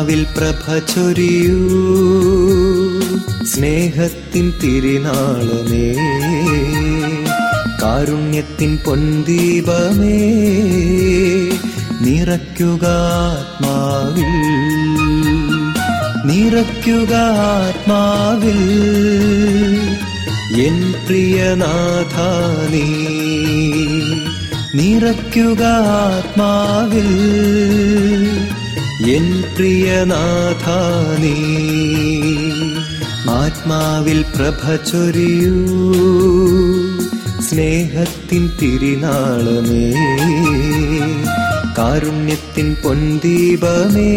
ആത്മാവിൽ പ്രഭ ചൊരിയൂ. സ്നേഹത്തിൻ തിരുനാളമേ കാരുണ്യത്തിൻ പൊൻദീപമേ നിറയ്ക്കുക ആത്മാവിൽ നിറയ്ക്കുക ആത്മാവിൽ. എൻ പ്രിയനാഥ നീ നിറയ്ക്കുക ആത്മാവിൽ. എൻ പ്രിയനാഥ നീ ആത്മാവിൽ പ്രഭ ചൊരിയൂ സ്നേഹത്തിൻ തിരിനാളമേ കാരുണ്യത്തിൻ പൊന്തീപമേ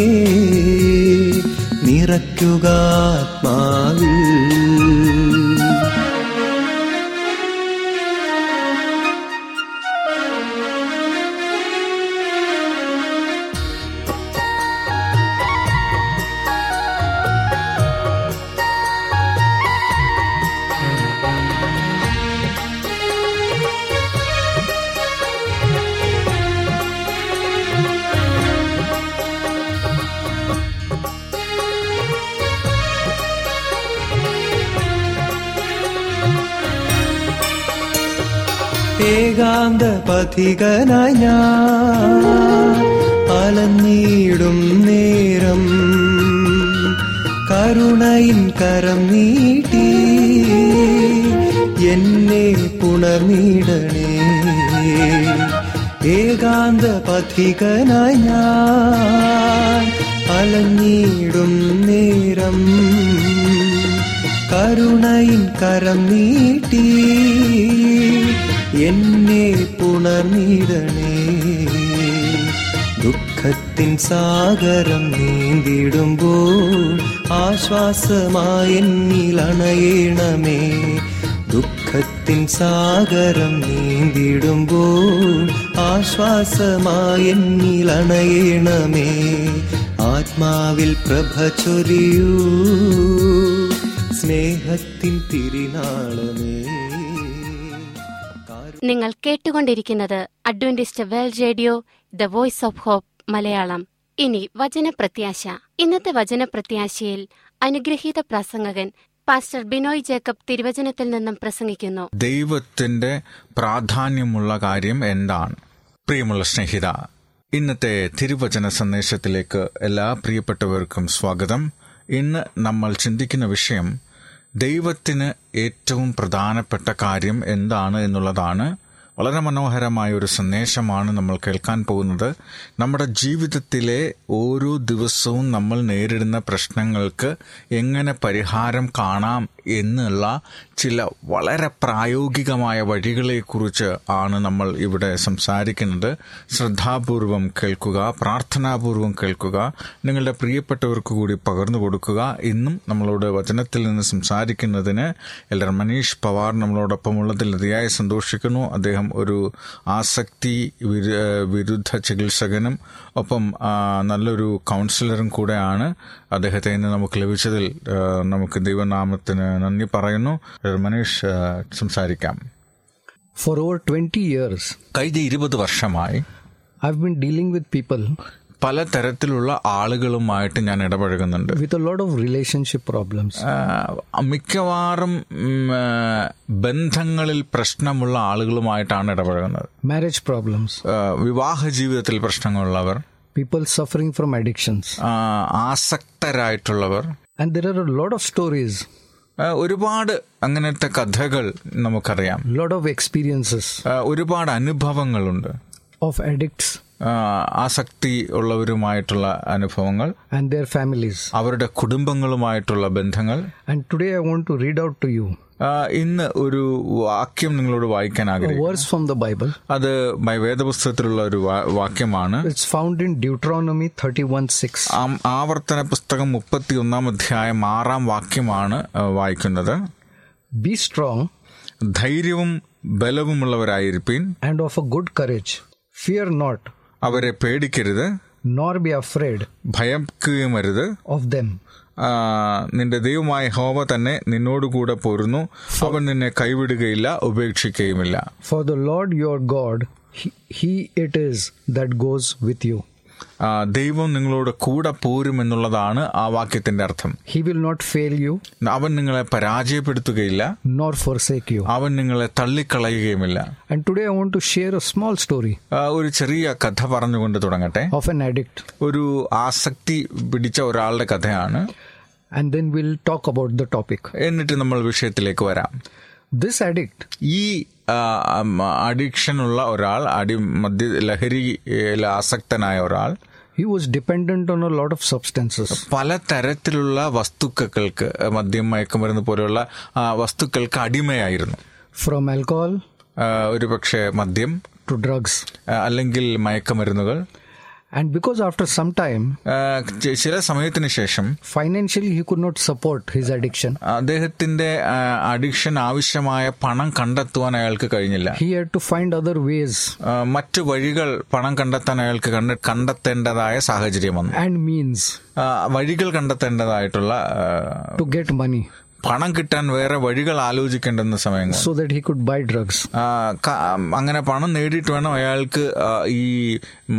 നിറയ്ക്കുക ആത്മാവിൽ. ഏകാന്ത പഥികനായി ഞാൻ അലഞ്ഞിടും നേരം. കരുണയിൻ കരം നീട്ടി എന്നെ പുണർന്നിടണേ. ഏകാന്ത പഥികനായി ഞാൻ അലഞ്ഞിടും നേരം. കരുണയിൻ കരം നീട്ടി എന്നെ പുണർന്നിടണേ. ദുഃഖത്തിൻ സാഗരം നീന്തിടുമ്പോൾ ആശ്വാസമായി എന്നിലണയണമേ ദുഃഖത്തിൻ സാഗരം നീന്തിടുമ്പോൾ ആശ്വാസമായി എന്നിലണയണമേ ആത്മാവിൽ പ്രഭ ചൊരിയൂ. സ്നേഹത്തിൻ തിരുനാളമേ. നിങ്ങൾ കേട്ടുകൊണ്ടിരിക്കുന്നത് Adventist world radio the voice of hope Malayalam. ഇനി വചനപ്രത്യാശ. ഇന്നത്തെ വചനപ്രത്യാശയിൽ അനുഗ്രഹീത പ്രസംഗകൻ പാസ്റ്റർ ബിനോയ് ജേക്കബ് തിരുവചനത്തിൽ നിന്നും പ്രസംഗിക്കുന്നു. ദൈവത്തിന്റെ പ്രാധാന്യമുള്ള കാര്യം എന്താണ്? പ്രിയമുള്ള സ്നേഹിത ഇന്നത്തെ തിരുവചന സന്ദേശത്തിലേക്ക് എല്ലാ പ്രിയപ്പെട്ടവർക്കും സ്വാഗതം. ഇന്ന് നമ്മൾ ചിന്തിക്കുന്ന വിഷയം ദൈവത്തിന് ഏറ്റവും പ്രധാനപ്പെട്ട കാര്യം എന്താണ് എന്നുള്ളതാണ് വളരെ മനോഹരമായ ഒരു സന്ദേശമാണ് നമ്മൾ കേൾക്കാൻ പോകുന്നത്. നമ്മുടെ ജീവിതത്തിലെ ഓരോ ദിവസവും നമ്മൾ നേരിടുന്ന പ്രശ്നങ്ങൾക്ക് എങ്ങനെ പരിഹാരം കാണാം എന്നുള്ള ചില വളരെ പ്രായോഗികമായ വഴികളെക്കുറിച്ച് ആണ് നമ്മൾ ഇവിടെ സംസാരിക്കുന്നത്. ശ്രദ്ധാപൂർവം കേൾക്കുക പ്രാർത്ഥനാപൂർവം കേൾക്കുക നിങ്ങളുടെ പ്രിയപ്പെട്ടവർക്ക് കൂടി പകർന്നു കൊടുക്കുക. ഇന്നും നമ്മളോട് വചനത്തിൽ നിന്ന് സംസാരിക്കുന്നതിന് എൽഡർ മനീഷ് പവാർ നമ്മളോടൊപ്പം ഉള്ളതിൽ അതിയായി സന്തോഷിക്കുന്നു. അദ്ദേഹം ഒരു ആസക്തി വിരുദ്ധ ചികിത്സകനും ഒപ്പം നല്ലൊരു കൗൺസിലറും കൂടെയാണ്. അദ്ദേഹത്തെ ഇന്ന് നമുക്ക് ലഭിച്ചതിൽ നമുക്ക് ദൈവനാമത്തിന് നന്ദി പറയുന്നു. മനീഷ് സംസാരിക്കാം. ഫോർ ഓവർ ട്വന്റി ഇയേഴ്സ് കഴിഞ്ഞ ഇരുപത് വർഷമായി I been dealing with people പല തരത്തിലുള്ള ആളുകളുമായിട്ട് ഞാൻ ഇടപഴകുന്നുണ്ട്. With lot of relationship problems മിക്കവാറും ബന്ധങ്ങളിൽ പ്രശ്നമുള്ള ആളുകളുമായിട്ടാണ് ഇടപഴകുന്നത്. മാരേജ് പ്രോബ്ലംസ് വിവാഹ ജീവിതത്തിൽ പ്രശ്നങ്ങളുള്ളവർ people suffering from addictions. ആ, ആസക്തരായിട്ടുള്ളവർ And there are a lot of stories, ആ, ഒരുപാട് അങ്ങനത്തെ കഥകൾ നമുക്കറിയാം lot of experiences ആ, ഒരുപാട് അനുഭവങ്ങളുണ്ട് of addicts ആ, ആസക്തി ഉള്ളവരുമായിട്ടുള്ള അനുഭവങ്ങൾ and their families. അവരുടെ കുടുംബങ്ങളുമായിട്ടുള്ള ബന്ധങ്ങൾ And today I want to read out to you ആ, ഇന്ന് ഒരു വാക്യം നിങ്ങളോട് വായിക്കാൻ ആഗ്രഹിക്കുന്നു. from the Bible. അത് വേദപുസ്തകത്തിലുള്ള ഒരു വാക്യമാണ് It's found in Deuteronomy 31 6. ആം- ആവർത്തന പുസ്തകം മുപ്പത്തി ഒന്നാം അധ്യായം ആറാം വാക്യമാണ് വായിക്കുന്നത്. ബി സ്ട്രോങ് ധൈര്യവും ബലവുമുള്ളവരായിരിപ്പീൻ. And of a good courage fear not അവരെ പേടിക്കരുത്. നോർ ബി അഫ്രേഡ് ഭയക്കുകയും അരുത്. of them. നിന്റെ ദൈവമായ ഹോവ തന്നെ നിന്നോടുകൂടെ പോരുന്നു അവൻ നിന്നെ കൈവിടുകയില്ല ഉപേക്ഷിക്കുകയുമില്ല for the lord your God he it is that goes with. ആ, ദൈവം നിങ്ങളോട് കൂടെ പോരും എന്നുള്ളതാണ് ആ വാക്യത്തിന്റെ അർത്ഥം. He will not fail you അവൻ നിങ്ങളെ പരാജയപ്പെടുത്തുകയില്ല. നോർ ഫോർസേക്ക് യു അവൻ നിങ്ങളെ തള്ളിക്കളയുകയുമില്ല. And today I want to share a small story ഒരു ചെറിയ കഥ പറഞ്ഞുകൊണ്ട് തുടങ്ങട്ടെ. ഓഫ് എൻ അഡിക്റ്റ് ഒരു ആസക്തി പിടിച്ച ഒരാളുടെ കഥയാണ്. And then will talk about the topic എന്നിട്ട് നമ്മൾ വിഷയത്തിലേക്ക് വരാം. This അഡിക്ട് ഈ അഡിക്ഷൻ ഉള്ള ഒരാൾ അടി മദ്യ ലഹരിയിൽ ആസക്തനായ ഒരാൾ he was dependent on a lot of substances. പല തരത്തിലുള്ള വസ്തുക്കൾക്ക് മദ്യം മയക്കുമരുന്ന് പോലെയുള്ള വസ്തുക്കൾക്ക് അടിമയായിരുന്നു. ഫ്രോം ആൽക്കോഹോൾ ഒരു പക്ഷേ മദ്യം ടു ഡ്രഗ്സ് അല്ലെങ്കിൽ മയക്കുമരുന്നുകൾ. And because after some time ചില സമയത്തിന് ശേഷം financially he could not support his addiction അദ്ദേഹത്തിന്റെ അഡിക്ഷൻ ആവശ്യമായ പണം കണ്ടെത്തുവാൻ അയാൾക്ക് കഴിഞ്ഞില്ല. He had to find other ways മറ്റ് വഴികൾ പണം കണ്ടെത്താൻ അയാൾക്ക് കണ്ടെ- കണ്ടെത്തേണ്ടതായ സാഹചര്യം വന്നു. And means ആ, വഴികൾ കണ്ടെത്തേണ്ടതായിട്ടുള്ള ടു ഗെറ്റ് മണി money. പണം കിട്ടാൻ വേറെ വഴികൾ ആലോചിക്കേണ്ടുന്ന സമയങ്ങൾ. So that he could buy drugs അങ്ങനെ പണം നേടിയിട്ട് വേണം അയാൾക്ക് ഈ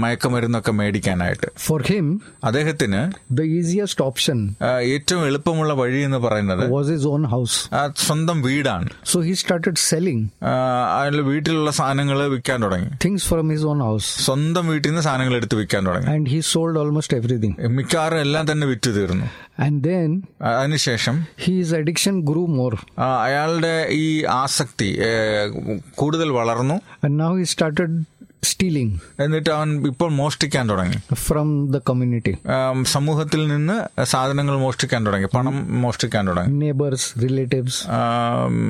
മയക്കമരുന്നൊക്കെ മേടിക്കാനായിട്ട്. ഫോർ ഹിം അദ്ദേഹത്തിന് ദ ഈസിയസ്റ്റ് ഓപ്ഷൻ ഏറ്റവും എളുപ്പമുള്ള വഴി എന്ന് പറയുന്നത് വാസ് his ഓൺ ഹൗസ് സ്വന്തം വീടാണ്. സോ ഹി സ്റ്റാർട്ടഡ് സെല്ലിംഗ് അയാളുടെ അയാൾ വീട്ടിലുള്ള സാധനങ്ങൾ വിൽക്കാൻ തുടങ്ങി. Things from his own house സ്വന്തം വീട്ടിൽ നിന്ന് സാധനങ്ങൾ എടുത്ത് വിൽക്കാൻ തുടങ്ങി. And he sold almost everything. മിക്കവാറും എല്ലാം തന്നെ വിറ്റ് തീർന്നു. And then ആ, അതിനുശേഷം his addiction grew more. ആ, അയാളുടെ ഈ ആസക്തി കൂടുതൽ വളർന്നു. And now he started stealing എന്നിട്ട് അവൻ ഇപ്പോൾ മോഷ്ടിക്കാൻ തുടങ്ങി. ഫ്രം ദ കമ്മ്യൂണിറ്റി സമൂഹത്തിൽ നിന്ന് സാധനങ്ങൾ മോഷ്ടിക്കാൻ തുടങ്ങി പണം മോഷ്ടിക്കാൻ തുടങ്ങി. Neighbors, റിലേറ്റീവ്സ്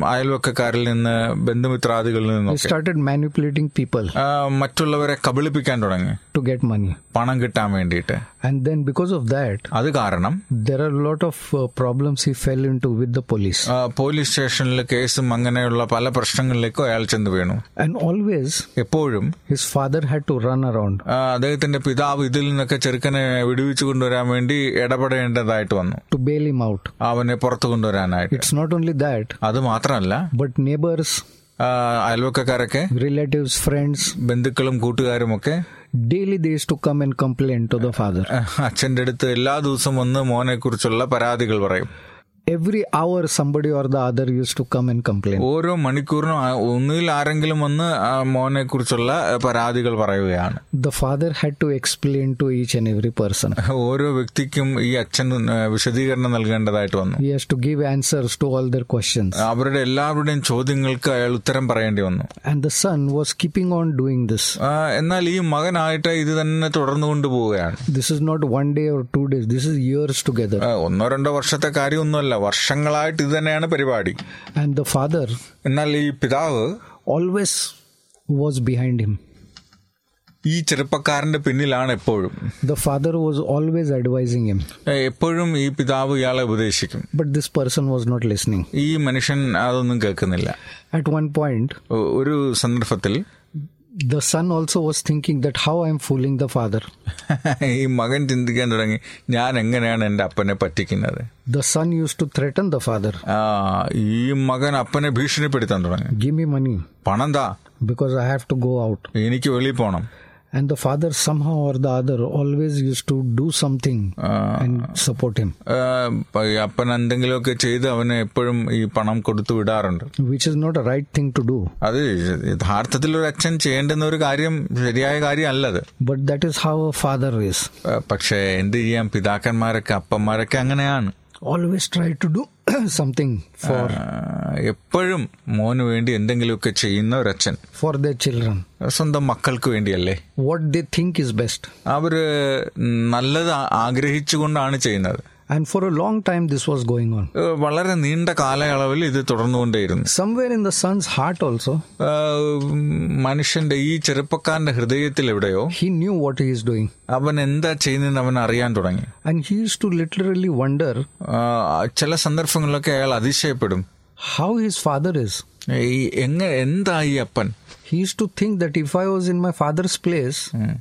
അയൽവക്കക്കാരിൽ നിന്ന് ബന്ധുമിത്രാദികളിൽ നിന്ന് സ്റ്റാർട്ടഡ് മാനിപ്പുലേറ്റിംഗ് പീപ്പിൾ മറ്റുള്ളവരെ കബളിപ്പിക്കാൻ തുടങ്ങി. ടു ഗെറ്റ് മണി പണം കിട്ടാൻ വേണ്ടിയിട്ട്. And then because of that, അത് കാരണം there are a lot of uh, problems he fell into with the police. ആ, പോലീസ് സ്റ്റേഷനിൽ കേസും അങ്ങനെയുള്ള പല പ്രശ്നങ്ങളിലേക്കും അയാൾ ചെന്ന് വീണു And always എപ്പോഴും his father had to run around ആ, അദ്ദേഹത്തിന്റെ പിതാവ് ഇതിൽ നിന്നൊക്കെ ചെറുക്കനെ വിടുവിച്ചു കൊണ്ടുവരാൻ വേണ്ടി ഇടപെടേണ്ടതായിട്ട് വന്നു to bail him out. അവനെ പുറത്തു കൊണ്ടുവരാനായിട്ട് It's not only that, അത് മാത്രമല്ല but neighbors, ആ, അയൽവക്കക്കാരൊക്കെ relatives, friends, ബന്ധുക്കളും കൂട്ടുകാരും ഒക്കെ they used to come and complain to the father. അച്ഛന്റെ അടുത്ത് എല്ലാ ദിവസവും വന്ന് മോനെ കുറിച്ചുള്ള പരാതികൾ പറയും Every hour, somebody or the other used to come and complain. ഓരോ മണിക്കൂറിനും ആ- ആരെങ്കിലും വന്ന് മോനെ കുറിച്ചുള്ള പരാതികൾ പറയുകയാണ് The father had to explain to each and every person. ഓരോ വ്യക്തിക്കും ഈ അച്ഛൻ വിശദീകരണം നൽകേണ്ടതായിട്ട് വന്നു He has to give answers to all their questions. അവരുടെ എല്ലാവരുടെയും ചോദ്യങ്ങൾക്ക് അയാൾ ഉത്തരം പറയേണ്ടി വന്നു And the son was keeping on doing this. എന്നാൽ ഈ മകനായിട്ട് ഇത് തന്നെ തുടർന്നു കൊണ്ടുപോവുകയാണ് This is not one day or two days, this is years together. ഒന്നോ രണ്ടോ വർഷത്തെ കാര്യമൊന്നുമല്ല വർഷങ്ങളായിട്ട് ഇതുതന്നെയാണ് പരിപാടി. ആൻഡ് ദ ഫാദർ എന്നാൽ ഈ പിതാവ് ഓൾവേസ് വാസ് ബിഹൈൻഡ് ഹിം ഈ ചെറുപ്പക്കാരന്റെ പിന്നിലാണ് എപ്പോഴും. The father was always advising him എപ്പോഴും ഈ പിതാവ് ഇയാളെ ഉപദേശിക്കും. But this person was not listening ഈ മനുഷ്യൻ അതൊന്നും കേൾക്കുന്നില്ല. അറ്റ് വൺ പോയിന്റ് ഒരു സന്ദർഭത്തിൽ the son also was thinking that how I am fooling the father. ഈ മകൻ ചിന്തിക്കാൻ തുടങ്ങി ഞാൻ എങ്ങനെയാണ് എന്റെ അപ്പനെ പറ്റിക്കുന്നത് The son used to threaten the father ആ ഈ മകൻ അപ്പനെ ഭീഷണിപ്പെടുത്താൻ തുടങ്ങി Give me money പണം താ because I have to go out. എനിക്ക് വെളിയിൽ പോണം And the father, somehow or the other, always used to do something and support him, uh, അപ്പൻ എന്തെങ്കിലുമൊക്കെ ചെയ്ത് അവന് എപ്പോഴും ഈ പണം കൊടുത്തു വിടാറുണ്ട് which is not a right thing to do. അത് യഥാർത്ഥത്തിൽ ഒരു അച്ഛൻ ചെയ്യേണ്ടുന്ന ഒരു കാര്യം ശരിയായ But that is how a father is. pakshe പക്ഷേ എന്ത് ചെയ്യാം പിതാക്കന്മാരൊക്കെ അപ്പന്മാരൊക്കെ അങ്ങനെയാണ് Always try to do something for എപ്പോഴും മോന് വേണ്ടി എന്തെങ്കിലുമൊക്കെ ചെയ്യുന്ന ഒരച്ഛൻ ഫോർ ദ ചിൽഡ്രൻ സ്വന്തം മക്കൾക്ക് വേണ്ടിയല്ലേ? What they think is best അവർ നല്ലത് ആഗ്രഹിച്ചുകൊണ്ടാണ് ചെയ്യുന്നത്. And for a long time, this was going on. ഏ, വളരെ നീണ്ട കാലയളവിൽ ഇത് തുടർന്നുകൊണ്ടേയിരുന്നു Somewhere in the son's heart also, ആ, മനുഷ്യന്റെ ഈ ചെറുപ്പക്കാരന്റെ ഹൃദയത്തിൽ എവിടെയോ he knew what he is doing. അവൻ എന്താ ചെയ്യുന്നതെന്ന് അവൻ അറിയാൻ തുടങ്ങി And he used to literally wonder ആ, ചില സന്ദർഭങ്ങളിലൊക്കെ അയാൾ അതിശയപ്പെടും how his father is. ഈ എങ്ങ എന്താ ഈ അപ്പൻ He used to think that if I was in my father's place ഉം. ആ,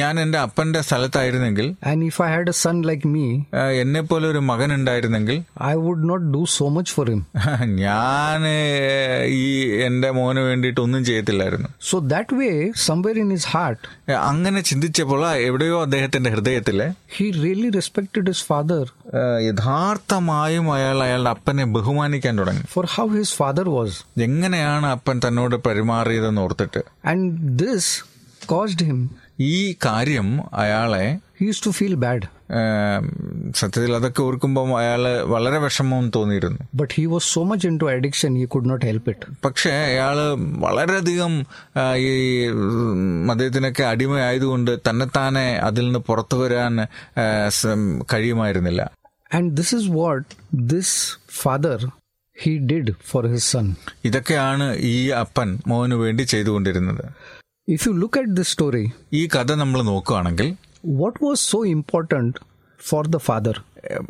ഞാൻ എന്റെ അപ്പന്റെ സ്ഥലത്തായിരുന്നെങ്കിൽ and if I had a son like me, എന്നെ പോലെ ഒരു മകൻ ഉണ്ടായിരുന്നെങ്കിൽ I would not do so much for him ഞാൻ ഈ എന്റെ മോന് വേണ്ടിയിട്ട് ഒന്നും ചെയ്യത്തില്ലായിരുന്നു. So that way somewhere in his heart അങ്ങനെ ചിന്തിച്ചപ്പോൾ എവിടെയോ അദ്ദേഹത്തിന്റെ ഹൃദയത്തിൽ he really respected his father യഥാർത്ഥമായും അയാൾ അയാളുടെ അപ്പനെ ബഹുമാനിക്കാൻ തുടങ്ങി. For how his father was എങ്ങനെയാണ് അപ്പൻ തന്നോട് പെരുമാറിയതെന്ന് ഓർത്തിട്ട്? ആൻഡ് ദിസ് കോസ്ഡ് him, ഈ കാര്യം അയാളെ he used to feel bad. സത്യത്തിൽ അതൊക്കെ ഓർക്കുമ്പോൾ അയാൾ വളരെ വിഷമവും തോന്നിയിരുന്നു. But he was so much into addiction he could not help it പക്ഷേ അയാൾ വളരെയധികം ഈ മദ്യത്തിനൊക്കെ അടിമയായതുകൊണ്ട് തന്നെത്താനെ അതിൽ നിന്ന് പുറത്തു വരാൻ കഴിയുമായിരുന്നില്ല. And this is what this father he did for his son ഇതൊക്കെയാണ് ഈ അപ്പൻ മോന് വേണ്ടി ചെയ്തുകൊണ്ടിരുന്നത്. If you look at this story, ഈ കഥ നമ്മൾ നോക്കുകയാണെങ്കിൽ what was so important for the father? ഉം,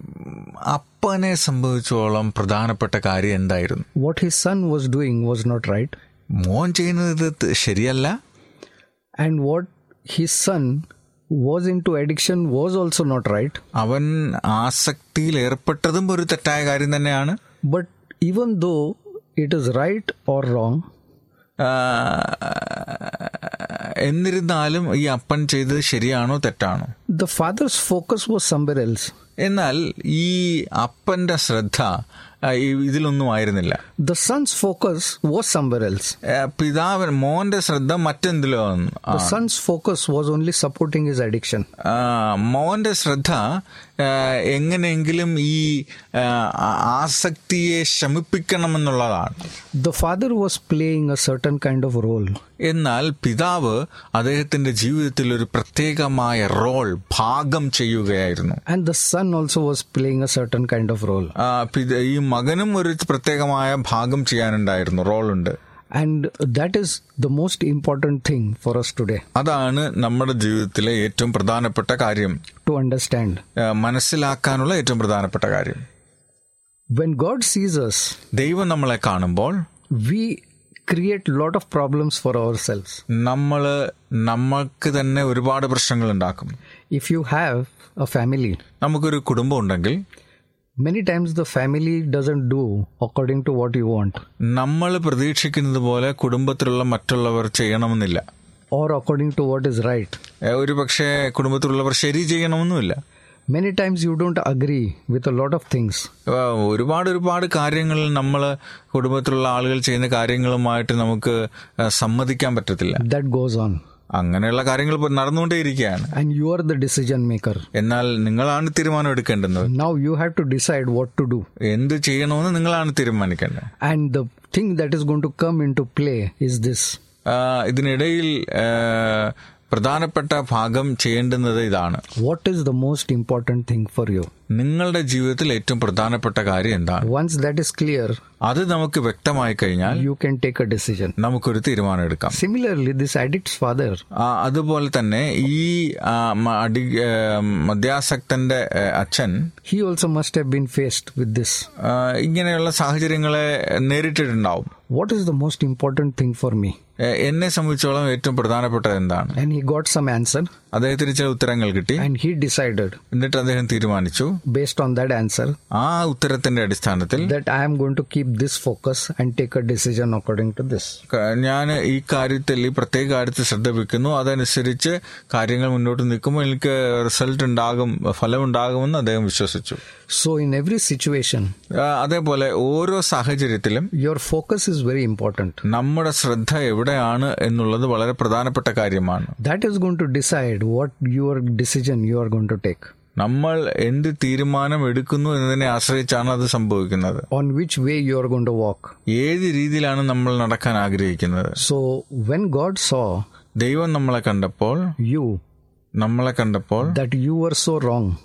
അപ്പനെ സംബന്ധിച്ചോളം പ്രധാനപ്പെട്ട കാര്യം എന്തായിരുന്നു What his son was doing was not right, മോൻ ചെയ്യുന്നത് ഇത് ത- ശരിയല്ല and what his son was into addiction was also not right. അവൻ ആസക്തിയിൽ ഏർപ്പെട്ടതും ഒരു തെറ്റായ കാര്യം തന്നെയാണ് But even though it is right or wrong, ആ, എന്നിരുന്നാലും ഈ അപ്പൻ ചെയ്തത് ശരിയാണോ തെറ്റാണോ? The father's focus was somewhere else എന്നാൽ ഈ അപ്പന്റെ ശ്രദ്ധ ഇതിലൊന്നും ആയിരുന്നില്ല. The son's focus was somewhere else പിതാവ് മോന്റെ ശ്രദ്ധ മറ്റെന്തിലോ son's focus was only supporting his addiction മോന്റെ ശ്രദ്ധ എങ്ങനെയെങ്കിലും ഈ ആസക്തിയെ ശമിപ്പിക്കണമെന്നുള്ളതാണ്. The father was playing a certain kind of role എന്നാൽ പിതാവ് അദ്ദേഹത്തിന്റെ ജീവിതത്തിൽ ഒരു പ്രത്യേകമായ റോൾ ഭാഗം ചെയ്യുകയായിരുന്നു. And the son also was playing a certain kind of role ഈ മകനും ഒരു പ്രത്യേകമായ ഭാഗം ചെയ്യാനുണ്ടായിരുന്നു റോൾ ഉണ്ട്. And that is the most important thing for us today അതാണ് നമ്മുടെ ജീവിതത്തിലെ ഏറ്റവും പ്രധാനപ്പെട്ട കാര്യം. ടു അണ്ടർസ്റ്റാൻഡ് മനസ്സിലാക്കാനുള്ള ഏറ്റവും പ്രധാനപ്പെട്ട കാര്യം. When God sees us, ദൈവം നമ്മളെ കാണുമ്പോൾ we create lot of problems for ourselves. നമ്മൾ നമ്മൾക്ക് തന്നെ ഒരുപാട് പ്രശ്നങ്ങൾ ഉണ്ടാക്കും If you have a family, നമുക്കൊരു കുടുംബം ഉണ്ടെങ്കിൽ many times the family doesn't do according to what you want നമ്മൾ പ്രതീക്ഷിക്കുന്നത് പോലെ കുടുംബത്തിലുള്ള മറ്റുള്ളവർ ചെയ്യണമെന്നില്ല or according to what is right. ഏ, ഒരു പക്ഷേ കുടുംബത്തിലുള്ളവർ ശരി ചെയ്യണമെന്നുമില്ല Many times you don't agree with a lot of things. ഒരുപാട് ഒരുപാട് കാര്യങ്ങൾ നമ്മൾ കുടുംബത്തിലുള്ള ആളുകൾ ചെയ്യുന്ന കാര്യങ്ങളുമായിട്ട് നമുക്ക് സമ്മതിക്കാൻ പറ്റത്തില്ല ദാറ്റ് ഗോസ് ഓൺ അങ്ങനെയുള്ള കാര്യങ്ങൾ നടന്നുകൊണ്ടേയിരിക്കുകയാണ് And you are the decision maker. എന്നാൽ നിങ്ങളാണ് തീരുമാനം എടുക്കേണ്ടത് Now you have to decide what to do. എന്ത് ചെയ്യണമെന്ന് നിങ്ങളാണ് തീരുമാനിക്കേണ്ടത് And the thing that is going to come into play is this. This ഇതിനിടയിൽ പ്രധാനപ്പെട്ട ഭാഗം ചെയ്യേണ്ടുന്നത് ഇതാണ്. What is the most important thing for you നിങ്ങളുടെ ജീവിതത്തിൽ ഏറ്റവും പ്രധാനപ്പെട്ട കാര്യം എന്താണ്? വൺസ് ദാറ്റ് ഇസ് ക്ലിയർ അത് നമുക്ക് വ്യക്തമായി കഴിഞ്ഞാൽ you can take a decision നമുക്കൊരു തീരുമാനം എടുക്കാം. സിമിലർലി ദിസ് അഡിക്ട്സ് ഫാദർ അതുപോലെ തന്നെ ഈ മധ്യാസക്തന്റെ അച്ഛൻ he also must have been faced with this ഇങ്ങനെയുള്ള സാഹചര്യങ്ങളെ നേരിട്ടിട്ടുണ്ടാവും. What is the most important thing for me uh, എന്നെ സംബന്ധിച്ചോളം ഏറ്റവും പ്രധാനപ്പെട്ടത് എന്താണ്? And he got some answer. അദ്ദേഹത്തിന് ചില ഉത്തരങ്ങൾ കിട്ടി. And he decided, എന്നിട്ട് അദ്ദേഹം തീരുമാനിച്ചു. ബേസ്ഡ് ഓൺ ദാറ്റ് ആൻസർ ആ ഉത്തരത്തിന്റെ അടിസ്ഥാനത്തിൽ that I am going to keep this focus and take a decision according to this. ഞാൻ ഈ കാര്യത്തിൽ ഈ പ്രത്യേക കാര്യത്തിൽ ശ്രദ്ധ വെക്കുന്നു. അതനുസരിച്ച് കാര്യങ്ങൾ മുന്നോട്ട് നിൽക്കുമ്പോൾ എനിക്ക് റിസൾട്ട് ഉണ്ടാകും ഫലം ഉണ്ടാകുമെന്ന് അദ്ദേഹം വിശ്വസിച്ചു. സോ ഇൻ എവറി സിറ്റുവേഷൻ അതേപോലെ ഓരോ സാഹചര്യത്തിലും your focus is very important. നമ്മുടെ ശ്രദ്ധ എവിടെയാണ് എന്നുള്ളത് വളരെ പ്രധാനപ്പെട്ട കാര്യമാണ്. That is going to decide what your decision you are going to take നമ്മൾ എന്ത് തീരുമാനം എടുക്കുന്നു എന്നതിനെ ആശ്രയിച്ചാണ് അത് സംഭവിക്കുന്നത്. On which way you are going to walk ഏത് രീതിയിലാണ് നമ്മൾ നടക്കാൻ ആഗ്രഹിക്കുന്നത്? സോ വെൻ ഗോഡ് സോ ദൈവം നമ്മളെ കണ്ടപ്പോൾ യു നമ്മളെ കണ്ടപ്പോൾ that you are so wrong, ആ,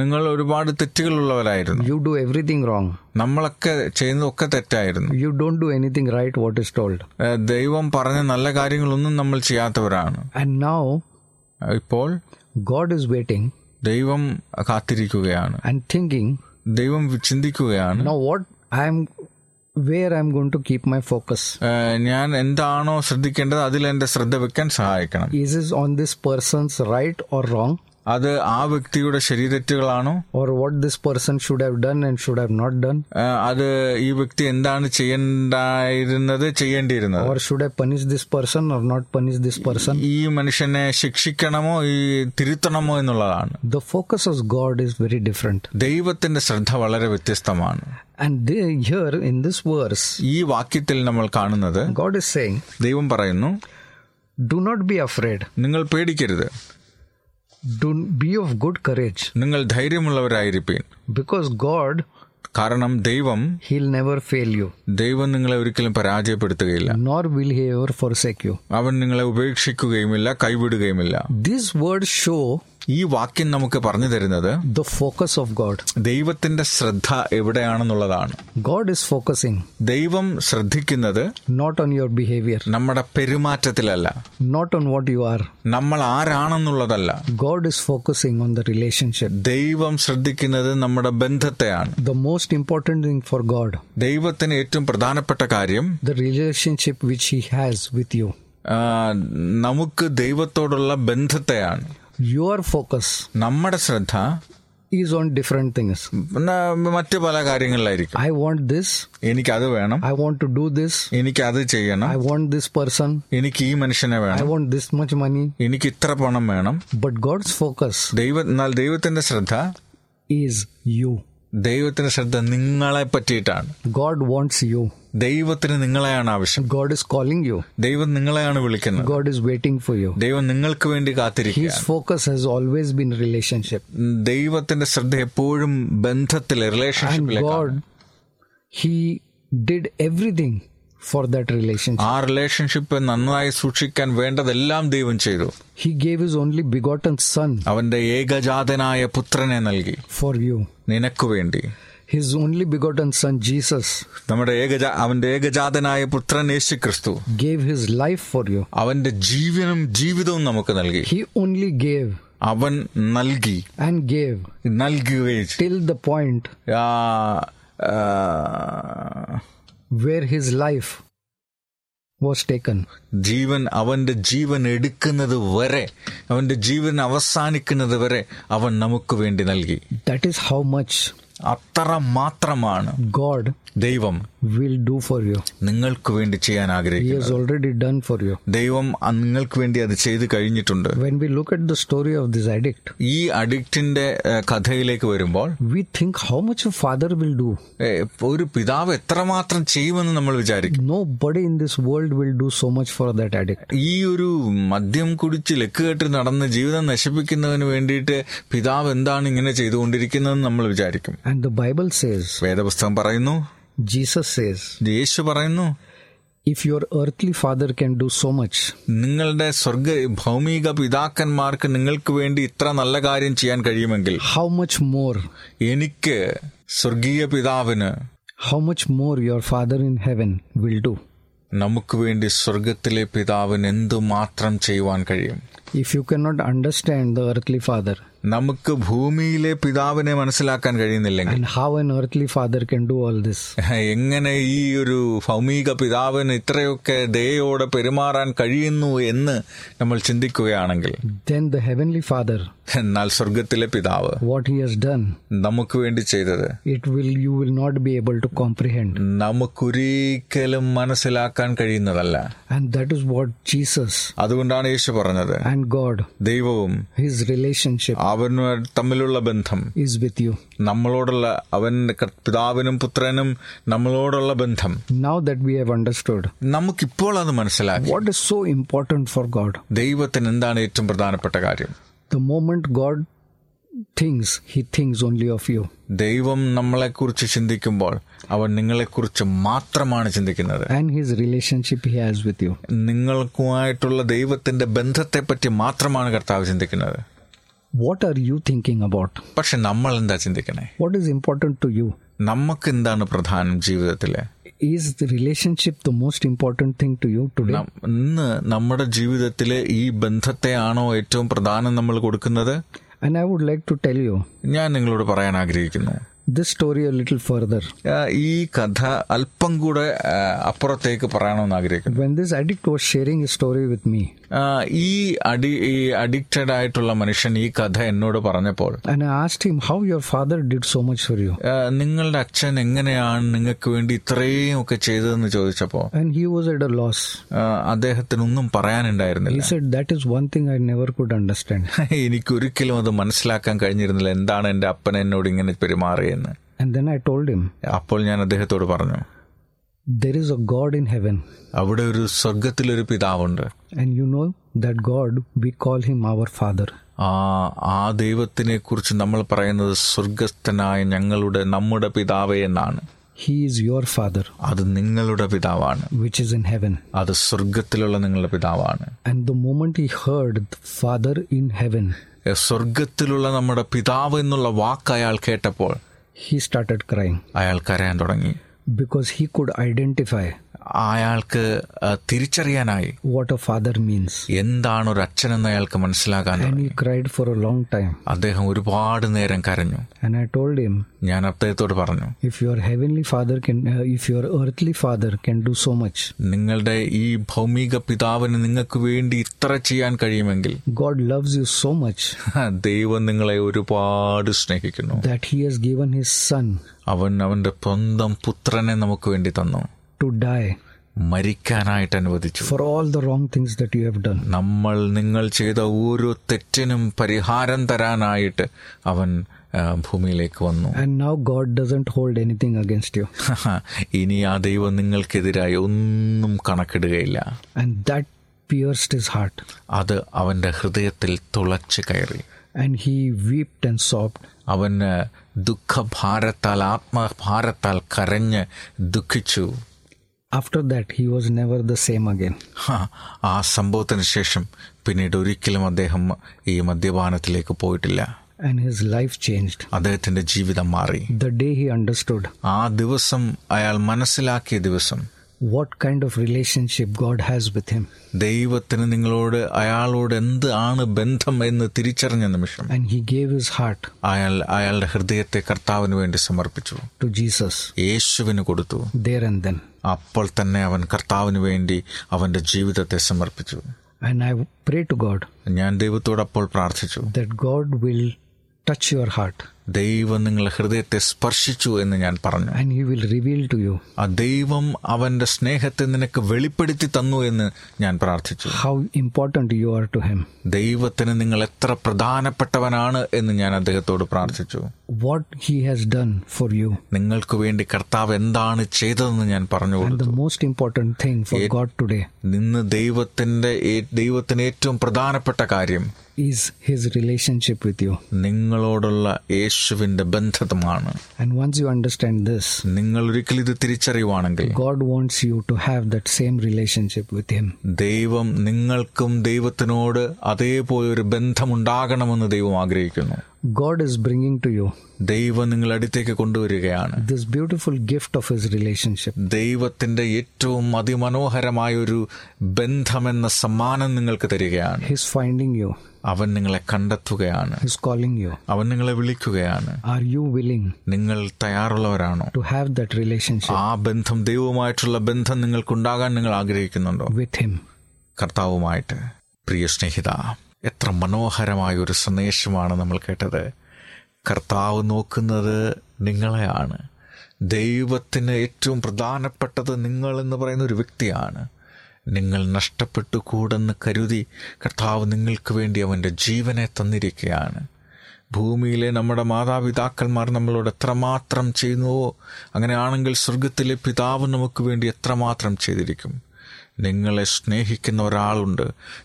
നിങ്ങൾ ഒരുപാട് തെറ്റുകളുള്ളവരായിരുന്നു you do everything wrong, നമ്മളൊക്കെ ചെയ്യുന്നതൊക്കെ തെറ്റായിരുന്നു you don't do anything right, what is told. ദൈവം പറഞ്ഞ നല്ല കാര്യങ്ങളൊന്നും നമ്മൾ ചെയ്യാത്തവരാണ് And now, ഇപ്പോൾ God is waiting ദൈവം കാത്തിരിക്കുകയാണ് and thinking, ദൈവം ചിന്തിക്കുകയാണ് now what I am, where I am going to keep my focus. ഞാൻ എന്താണോ ശ്രദ്ധിക്കേണ്ടത് അതിൽ എന്റെ ശ്രദ്ധ വെക്കാൻ സഹായിക്കണം on this person's right or wrong? അത് ആ വ്യക്തിയുടെ ശരീരത്തുകളാണോ or what this person should have done and should have not done അത് ഈ വ്യക്തി എന്താണ് ചെയ്യേണ്ടായിരുന്നത് ചെയ്യേണ്ടിയിരുന്നത്? Or should I punish this person or not punish this person ഈ മനുഷ്യനെ ശിക്ഷിക്കണമോ ഈ തിരുത്തണമോ എന്നുള്ളതാണ്. The focus of God is very different ദൈവത്തിന്റെ ശ്രദ്ധ വളരെ വ്യത്യസ്തമാണ്. And here in this verse ഈ വാക്യത്തിൽ നമ്മൾ കാണുന്നത് ഗോഡ് ഇസ് സേയിങ് ദൈവം പറയുന്നു ഡു നോട്ട് ബി അഫ്രേഡ് നിങ്ങൾ പേടിക്കരുത്. Do be of good courage. നിങ്ങൾ ധൈര്യമുള്ളവരായിരിപ്പീൻ Because God, കാരണം ദൈവം He'll never fail you, ദൈവം നിങ്ങളെ ഒരിക്കലും പരാജയപ്പെടുത്തുകയില്ല nor will He ever forsake you. അവൻ നിങ്ങളെ ഉപേക്ഷിക്കുകയുമില്ല കൈവിടുകയുമില്ല These words show ഈ വാക്യം നമുക്ക് പറഞ്ഞു തരുന്നത് ദ ഫോക്കസ് ഓഫ് ഗോഡ് ദൈവത്തിന്റെ ശ്രദ്ധ എവിടെയാണെന്നുള്ളതാണ്. ഗോഡ് ഇസ് ഫോക്കസിംഗ് ദൈവം ശ്രദ്ധിക്കുന്നത് നോട്ട് ഓൺ യുവർ ബിഹേവിയർ നമ്മുടെ പെരുമാറ്റത്തിലല്ല. Not on what you are നമ്മൾ ആരാണെന്നുള്ളതല്ല. God is focusing on the relationship ദൈവം ശ്രദ്ധിക്കുന്നത് നമ്മുടെ ബന്ധത്തെയാണ്. The most important thing for God ദൈവത്തിന് ഏറ്റവും പ്രധാനപ്പെട്ട കാര്യം the relationship which he has with you നമുക്ക് ദൈവത്തോടുള്ള ബന്ധത്തെയാണ്. Your focus നമ്മുടെ ശ്രദ്ധ is on different things. ന- മറ്റു പല കാര്യങ്ങളിലായിരിക്കും I want this, എനിക്കത് വേണം I want to do this, എനിക്കത് ചെയ്യണം I want this person, എനിക്ക് ഈ മനുഷ്യനെ I വേണം want this much money. എനിക്ക് ഇത്ര പണം വേണം But God's focus ദൈവ എന്നാൽ ദൈവത്തിന്റെ ശ്രദ്ധ is you. ദൈവത്തിന്റെ ശ്രദ്ധ നിങ്ങളെ പറ്റിയിട്ടാണ് God wants you. ദൈവത്തിന് നിങ്ങളെയാണ് ആവശ്യം God is calling you. ദൈവം നിങ്ങളെയാണ് വിളിക്കുന്നത് God is waiting for you. ദൈവം നിങ്ങൾക്ക് വേണ്ടി His കാത്തിരിക്കുക focus has always been relationship. ദൈവത്തിന്റെ ശ്രദ്ധ എപ്പോഴും ബന്ധത്തിൽ റിലേഷൻഷിപ്പിലേക്കാണ് God, He did everything for that relationship. ആ റിലേഷൻഷിപ്പ് നന്നായി സൂക്ഷിക്കാൻ വേണ്ടതെല്ലാം ദൈവം ചെയ്തു He gave His only begotten Son അവന്റെ ഏകജാതനായ പുത്രനെ നൽകി for you. നിനക്ക് വേണ്ടി His only begotten Son, Jesus, നമ്മുടെ ഏകജാ അവന്റെ ഏകജാതനായ പുത്രൻ യേശു ക്രിസ്തു gave His life for you. അവന്റെ ജീവനും ജീവിതവും നമുക്ക് നൽകി He only gave അവൻ നൽകി and gave നൽകുകയും ചെയ്തു. till the point ആ, ആ, where His life was taken. ജീവൻ അവന്റെ ജീവൻ എടുക്കുന്നത് വരെ അവന്റെ ജീവൻ അവസാനിക്കുന്നത് വരെ അവൻ നമുക്ക് വേണ്ടി നൽകി That is how much അത്ര മാത്രമാണ് ഗോഡ് ദൈവം വിൽ ഡു ഫോർ യു നിങ്ങൾക്ക് വേണ്ടി ചെയ്യാൻ ആഗ്രഹിക്കുന്നു ആഗ്രഹിക്കുന്നത്. ഓൾറെഡി ഡൺ ഫോർ യു ദൈവം നിങ്ങൾക്ക് വേണ്ടി അത് ചെയ്തു കഴിഞ്ഞിട്ടുണ്ട്. When we look at the story of this addict ഈ അഡിക്റ്റിന്റെ കഥയിലേക്ക് വരുമ്പോൾ we think how much father will do do. ഒരു പിതാവ് എത്രമാത്രം ചെയ്യുമെന്ന് നമ്മൾ വിചാരിക്കും. Nobody in this world will do so much for that addict ഈ ഒരു മദ്യം കുടിച്ച് ലക്കുകെട്ട് നടന്ന് ജീവിതം നശിപ്പിക്കുന്നതിന് വേണ്ടിയിട്ട് പിതാവ് എന്താണ് ഇങ്ങനെ ചെയ്തുകൊണ്ടിരിക്കുന്നതെന്ന് നമ്മൾ വിചാരിക്കും. And the Bible says, വേദപുസ്തകം പറയുന്നു Jesus says, യേശു പറയുന്നു if your earthly father can do so much, നിങ്ങളുടെ സ്വർഗ ഭൗമിക പിതാക്കന്മാർക്ക് നിങ്ങൾക്ക് വേണ്ടി ഇത്ര നല്ല കാര്യം ചെയ്യാൻ കഴിയുമെങ്കിൽ how much more, എനിക്ക് സ്വർഗീയ പിതാവിന് how much more your father in heaven will do. നമുക്ക് വേണ്ടി സ്വർഗത്തിലെ പിതാവിന് എന്തുമാത്രം ചെയ്യുവാൻ കഴിയും If you cannot understand the earthly father നമുക്ക് ഭൂമിയിലെ പിതാവിനെ മനസ്സിലാക്കാൻ കഴിയുന്നില്ലെങ്കിൽ how how an earthly father can do all this, എങ്ങനെ ഈ ഒരു ഭൗമിക പിതാവിന് ഇത്രയൊക്കെ ദയോടെ പെരുമാറാൻ കഴിയുന്നു എന്ന് നമ്മൾ ചിന്തിക്കുകയാണെങ്കിൽ then the heavenly father, എന്നാൽ സ്വർഗത്തിലെ പിതാവ് what he has done, നമുക്ക് വേണ്ടി ചെയ്തത് it will you will not be able to comprehend. നമുക്കൊരിക്കലും മനസ്സിലാക്കാൻ കഴിയുന്നതല്ല. And that is what Jesus അതുകൊണ്ടാണ് യേശു പറഞ്ഞത്. and God, ദൈവവും his relationship. അവനും തമ്മിലുള്ള ബന്ധം. is with you. നമ്മളോടുള്ള അവൻ പിതാവിനും പുത്രനും നമ്മളോടുള്ള ബന്ധം. Now that we have understood നമുക്കിപ്പോൾ അത് മനസ്സിലാക്കി. What is so important for God ദൈവത്തിന് എന്താണ് ഏറ്റവും പ്രധാനപ്പെട്ട കാര്യം? The moment God thinks he thinks only of you ദൈവം നമ്മളെക്കുറിച്ച് ചിന്തിക്കുമ്പോൾ അവൻ നിങ്ങളെക്കുറിച്ച് മാത്രമാണ് ചിന്തിക്കുന്നത്. And his relationship he has with you. നിങ്ങൾക്കുമായിട്ടുള്ള ദൈവത്തിന്റെ ബന്ധത്തെപ്പറ്റി മാത്രമാണ് കർത്താവ് ചിന്തിക്കുന്നത്. What are you thinking about? പക്ഷെ നമ്മൾ എന്താ ചിന്തിക്കണേ What is important to you? നമുക്ക് എന്താണ് പ്രധാനം ജീവിതത്തിൽ Is the relationship the most important thing to you today? നം- ഇന്ന് നമ്മുടെ ജീവിതത്തിലെ ഈ ബന്ധത്തെയാണോ ഏറ്റവും പ്രധാനം നമ്മൾ കൊടുക്കുന്നത് And I would like to tell you ഞാൻ നിങ്ങളോട് പറയാൻ ആഗ്രഹിക്കുന്നു this story a little further. ആ, ഈ കഥ അല്പം കൂടെ അപ്പുറത്തേക്ക് പറയണമെന്ന് ആഗ്രഹിക്കുന്നു When this addict was sharing his story with me, ആ, ഈ അടി ഈ അഡിക്റ്റഡ് ആയിട്ടുള്ള മനുഷ്യൻ ഈ കഥ എന്നോട് പറഞ്ഞപ്പോൾ how I asked him how your father did so much for you. നിങ്ങളുടെ അച്ഛൻ എങ്ങനെയാണ് നിങ്ങൾക്ക് വേണ്ടി ഇത്രയും ഒക്കെ ചെയ്തതെന്ന് ചോദിച്ചപ്പോ And he was at a loss. ആ, അദ്ദേഹത്തിനൊന്നും He പറയാനുണ്ടായിരുന്നില്ല said, That is one thing I never could understand. എനിക്കൊരിക്കലും അത് മനസ്സിലാക്കാൻ കഴിഞ്ഞിരുന്നില്ല എന്താണ് എന്റെ അപ്പൻ എന്നോട് ഇങ്ങനെ പെരുമാറിയെന്ന് And then I told him, അപ്പോൾ ഞാൻ അദ്ദേഹത്തോട് പറഞ്ഞു There is a God in heaven. അവിടെ ഒരു സ്വർഗത്തിലൊരു പിതാവുണ്ട് And you know that God, we call him our father. ആ ആ ദൈവത്തിനെ കുറിച്ച് നമ്മൾ പറയുന്നത് സ്വർഗസ്ഥനായ ഞങ്ങളുടെ നമ്മുടെ പിതാവേ എന്നാണ് He is your father, അത് നിങ്ങളുടെ പിതാവാണ് which is in heaven. അത് സ്വർഗത്തിലുള്ള നിങ്ങളുടെ പിതാവാണ് And the moment he heard the Father in heaven, ഏ, സ്വർഗത്തിലുള്ള നമ്മുടെ പിതാവ് എന്നുള്ള വാക്ക് അയാൾ കേട്ടപ്പോൾ he started crying അയാൾ കരയാൻ തുടങ്ങി because he could identify അയാൾക്ക് തിരിച്ചറിയാനായി. What a father means. എന്താണ് ഒരു അച്ഛൻ എന്ന് അയാൾക്ക് മനസ്സിലാക്കാൻ cried for he cried for a long time. അദ്ദേഹം ഒരുപാട് നേരം കരഞ്ഞു. And I told him, ഞാൻ അദ്ദേഹത്തോട് പറഞ്ഞു if your heavenly father can, your if your earthly father can do so much, നിങ്ങളുടെ ഈ ഭൗമിക പിതാവിന് നിങ്ങൾക്ക് വേണ്ടി ഇത്ര ചെയ്യാൻ കഴിയുമെങ്കിൽ God loves you so much ദൈവം നിങ്ങളെ ഒരുപാട് സ്നേഹിക്കുന്നു. That he has given his son അവൻ അവന്റെ സ്വന്തം പുത്രനെ നമുക്ക് വേണ്ടി തന്നു. To ഡൈ മരിക്കാനായിട്ട് അനുവദിച്ചു. For all the wrong things that you have done നമ്മൾ നിങ്ങൾ ചെയ്ത ഓരോ തെറ്റിനും പരിഹാരം തരാനായിട്ട് അവൻ ഭൂമിയിലേക്ക് വന്നു. And now God doesn't hold anything against you ഇനി ആ ദൈവം നിങ്ങൾക്കെതിരായി ഒന്നും കണക്കിടുകയില്ല. And that pierced his heart അത് അവന്റെ ഹൃദയത്തിൽ തുളച്ച് കയറി. And he wept and sobbed. അവന് ദുഃഖഭാരത്താൽ ആത്മഭാരത്താൽ കരഞ്ഞ് ദുഃഖിച്ചു. After that, he was never the same again. ഹ, ആ സംഭവത്തിന് ശേഷം പിന്നീട് ഒരിക്കലും അദ്ദേഹം ഈ മദ്യപാനത്തിലേക്ക് പോയിട്ടില്ല And his life changed. അദ്ദേഹത്തിന്റെ ജീവിതം മാറി The day he understood ആ ദിവസം അയാൾ മനസ്സിലാക്കിയ ദിവസം what kind of relationship God has with him. ദൈവത്തിന് നിങ്ങളോട് അയാളോട് എന്ത് ആണ് ബന്ധം എന്ന് തിരിച്ചറിഞ്ഞ നിമിഷം And he gave his heart അയാൾ അയാളുടെ ഹൃദയത്തെ കർത്താവിന് വേണ്ടി സമർപ്പിച്ചു to Jesus യേശുവിന് കൊടുത്തു there and then. അപ്പോൾ തന്നെ അവൻ കർത്താവിന് വേണ്ടി അവന്റെ ജീവിതത്തെ സമർപ്പിച്ചു. And I pray to God ഞാൻ ദൈവത്തോടപ്പോൾ പ്രാർത്ഥിച്ചു. That God will touch your heart. ദൈവം നിങ്ങളുടെ ഹൃദയത്തെ സ്പർശിച്ചു എന്ന് ഞാൻ പറഞ്ഞു. And he will reveal to you ആ ദൈവം അവന്റെ സ്നേഹത്തെ നിനക്ക് വെളിപ്പെടുത്തി തന്നു എന്ന് ഞാൻ പ്രാർത്ഥിച്ചു. How important you are to him. ദൈവത്തിന് നിങ്ങൾ എത്ര പ്രധാനപ്പെട്ടവനാണ് എന്ന് ഞാൻ അദ്ദേഹത്തോട് പ്രാർത്ഥിച്ചു. What he has done for you നിങ്ങൾക്ക് വേണ്ടി കർത്താവ് എന്താണ് ചെയ്തതെന്ന് ഞാൻ പറഞ്ഞു മോസ്റ്റ് കൊടുത്തു. the most important thing for God today. നിന്ന് ദൈവത്തിന്റെ ദൈവത്തിന് ഏറ്റവും പ്രധാനപ്പെട്ട കാര്യം is his relationship with you. നിങ്ങളോടുള്ള യേശുവിന്റെ ബന്ധമാണ് And once you understand this, നിങ്ങൾ ഒരിക്കൽ ഇത് തിരിച്ചറിയുവാണെങ്കിൽ God wants you to have that same relationship with him. ദൈവം നിങ്ങൾക്കും ദൈവത്തിനോട് അതേപോലെ ഒരു ബന്ധമുണ്ടാകണമെന്ന് ദൈവം ആഗ്രഹിക്കുന്നു God is bringing to you ദൈവം നിങ്ങൾ അടുത്തേക്ക് കൊണ്ടുവരികയാണ് this beautiful gift of His relationship. ദൈവത്തിന്റെ ഏറ്റവും അതിമനോഹരമായ ഒരു ബന്ധമെന്ന സമ്മാനം നിങ്ങൾക്ക് തരികയാണ് He's finding you, അവൻ നിങ്ങളെ കണ്ടെത്തുകയാണ് He's calling you. അവൻ നിങ്ങളെ വിളിക്കുകയാണ് Are you willing നിങ്ങൾ തയ്യാറുള്ളവരാണോ to have that relationship ആ ബന്ധം ദൈവവുമായിട്ടുള്ള ബന്ധം നിങ്ങൾക്കുണ്ടാകാൻ നിങ്ങൾ ആഗ്രഹിക്കുന്നുണ്ടോ with Him? കർത്താവുമായിട്ട് പ്രിയ സ്നേഹിത എത്ര മനോഹരമായ ഒരു സന്ദേശമാണ് നമ്മൾ കേട്ടത്. കർത്താവ് നോക്കുന്നത് നിങ്ങളെയാണ്. ദൈവത്തിന് ഏറ്റവും പ്രധാനപ്പെട്ടത് നിങ്ങൾ എന്ന് പറയുന്ന ഒരു വ്യക്തിയാണ്. നിങ്ങൾ നഷ്ടപ്പെട്ടു കൂടെന്ന് കരുതി കർത്താവ് നിങ്ങൾക്ക് വേണ്ടി അവന്റെ ജീവനെ തന്നിരിക്കുകയാണ്. ഭൂമിയിലെ നമ്മുടെ മാതാപിതാക്കന്മാർ നമ്മളോട് എത്രമാത്രം ചെയ്യുന്നുവോ അങ്ങനെയാണെങ്കിൽ സ്വർഗത്തിലെ പിതാവ് നമുക്ക് വേണ്ടി എത്രമാത്രം ചെയ്തിരിക്കും. നിങ്ങളെ സ്നേഹിക്കുന്ന ഒരാളുണ്ട്.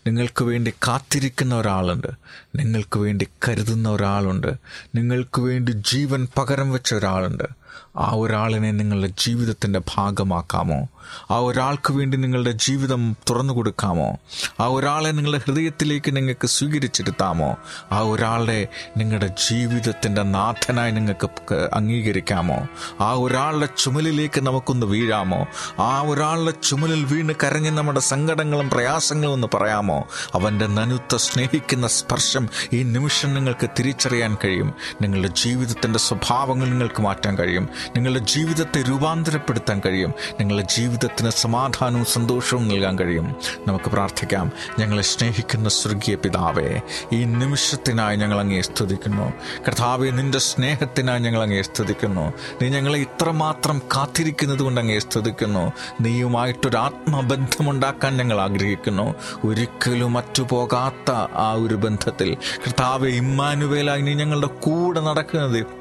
നിങ്ങൾക്ക് വേണ്ടി കാത്തിരിക്കുന്ന ഒരാളുണ്ട്. നിങ്ങൾക്ക് വേണ്ടി കരുതുന്ന ഒരാളുണ്ട്. നിങ്ങൾക്ക് വേണ്ടി ജീവൻ പകരം വെച്ച ഒരാളുണ്ട്. ആ ഒരാളിനെ നിങ്ങളുടെ ജീവിതത്തിന്റെ ഭാഗമാക്കാമോ? ആ ഒരാൾക്ക് വേണ്ടി നിങ്ങളുടെ ജീവിതം തുറന്നു കൊടുക്കാമോ? ആ ഒരാളെ നിങ്ങളുടെ ഹൃദയത്തിലേക്ക് നിങ്ങൾക്ക് സ്വീകരിച്ചിരുത്താമോ ആ ഒരാളെ നിങ്ങളുടെ ജീവിതത്തിന്റെ നാഥനായി നിങ്ങൾക്ക് അംഗീകരിക്കാമോ? ആ ഒരാളുടെ ചുമലിലേക്ക് നമുക്കൊന്ന് വീഴാമോ? ആ ഒരാളുടെ ചുമലിൽ വീണ് കരഞ്ഞ് നമ്മുടെ സങ്കടങ്ങളും പ്രയാസങ്ങളും ഒന്ന് പറയാമോ? അവന്റെ നനുത്ത സ്നേഹിക്കുന്ന സ്പർശം ഈ നിമിഷം നിങ്ങൾക്ക് തിരിച്ചറിയാൻ കഴിയും. നിങ്ങളുടെ ജീവിതത്തിന്റെ സ്വഭാവങ്ങൾ നിങ്ങൾക്ക് മാറ്റാൻ കഴിയും. നിങ്ങളുടെ ജീവിതത്തെ രൂപാന്തരപ്പെടുത്താൻ കഴിയും. നിങ്ങളുടെ ജീവിതത്തിന് സമാധാനവും സന്തോഷവും നൽകാൻ കഴിയും. നമുക്ക് പ്രാർത്ഥിക്കാം. ഞങ്ങളെ സ്നേഹിക്കുന്ന സ്വർഗീയ പിതാവേ ഈ നിമിഷത്തിനായി ഞങ്ങൾ അങ്ങേ സ്തുതിക്കുന്നു. കർത്താവെ നിന്റെ സ്നേഹത്തിനായി ഞങ്ങൾ അങ്ങേ സ്തുതിക്കുന്നു. നീ ഞങ്ങളെ ഇത്രമാത്രം കാത്തിരിക്കുന്നത് കൊണ്ട് അങ്ങേ സ്തുതിക്കുന്നു. നീയുമായിട്ടൊരു ആത്മബന്ധമുണ്ടാക്കാൻ ഞങ്ങൾ ആഗ്രഹിക്കുന്നു. ഒരിക്കലും മറ്റുപോകാത്ത ആ ഒരു ബന്ധത്തിൽ. കർത്താവെ ഇമ്മാനുവേലായി നീ ഞങ്ങളുടെ കൂടെ നടക്കുന്നത്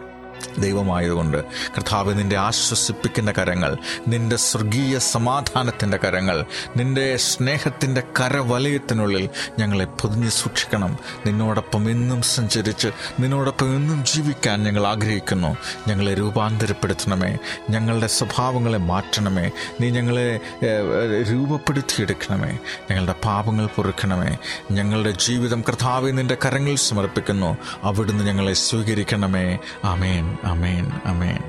ദൈവമായതുകൊണ്ട് കർത്താവ് നിന്റെ ആശ്വസിപ്പിക്കുന്ന കരങ്ങൾ നിന്റെ സ്വർഗീയ സമാധാനത്തിന്റെ കരങ്ങൾ നിന്റെ സ്നേഹത്തിന്റെ കരവലയത്തിനുള്ളിൽ ഞങ്ങളെ പൊതിഞ്ഞ് സൂക്ഷിക്കണം. നിന്നോടൊപ്പം എന്നും സഞ്ചരിച്ച് നിന്നോടൊപ്പം എന്നും ജീവിക്കാൻ ഞങ്ങൾ ആഗ്രഹിക്കുന്നു. ഞങ്ങളെ രൂപാന്തരപ്പെടുത്തണമേ. ഞങ്ങളുടെ സ്വഭാവങ്ങളെ മാറ്റണമേ. നീ ഞങ്ങളെ രൂപപ്പെടുത്തിയെടുക്കണമേ. ഞങ്ങളുടെ പാപങ്ങൾ പൊറുക്കണമേ. ഞങ്ങളുടെ ജീവിതം കർത്താവ് നിന്റെ കരങ്ങളിൽ സമർപ്പിക്കുന്നു. അവിടുന്ന് ഞങ്ങളെ സ്വീകരിക്കണമേ. അമേൻ അമേൻ അമേൻ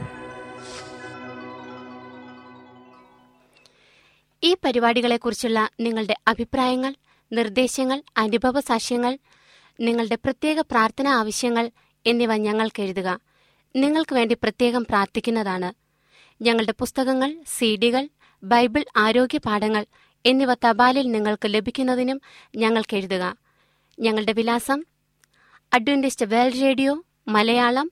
ഈ പരിപാടികളെക്കുറിച്ചുള്ള നിങ്ങളുടെ അഭിപ്രായങ്ങൾ നിർദ്ദേശങ്ങൾ അനുഭവ സാക്ഷ്യങ്ങൾ നിങ്ങളുടെ പ്രത്യേക പ്രാർത്ഥനാ ആവശ്യങ്ങൾ എന്നിവ ഞങ്ങൾക്ക് എഴുതുക. നിങ്ങൾക്ക് വേണ്ടി പ്രത്യേകം പ്രാർത്ഥിക്കുന്നതാണ്. ഞങ്ങളുടെ പുസ്തകങ്ങൾ സീഡികൾ ബൈബിൾ ആരോഗ്യ പാഠങ്ങൾ എന്നിവ തപാലിൽ നിങ്ങൾക്ക് ലഭിക്കുന്നതിനും ഞങ്ങൾക്ക് എഴുതുക. ഞങ്ങളുടെ വിലാസം Adventist world radio Malayalam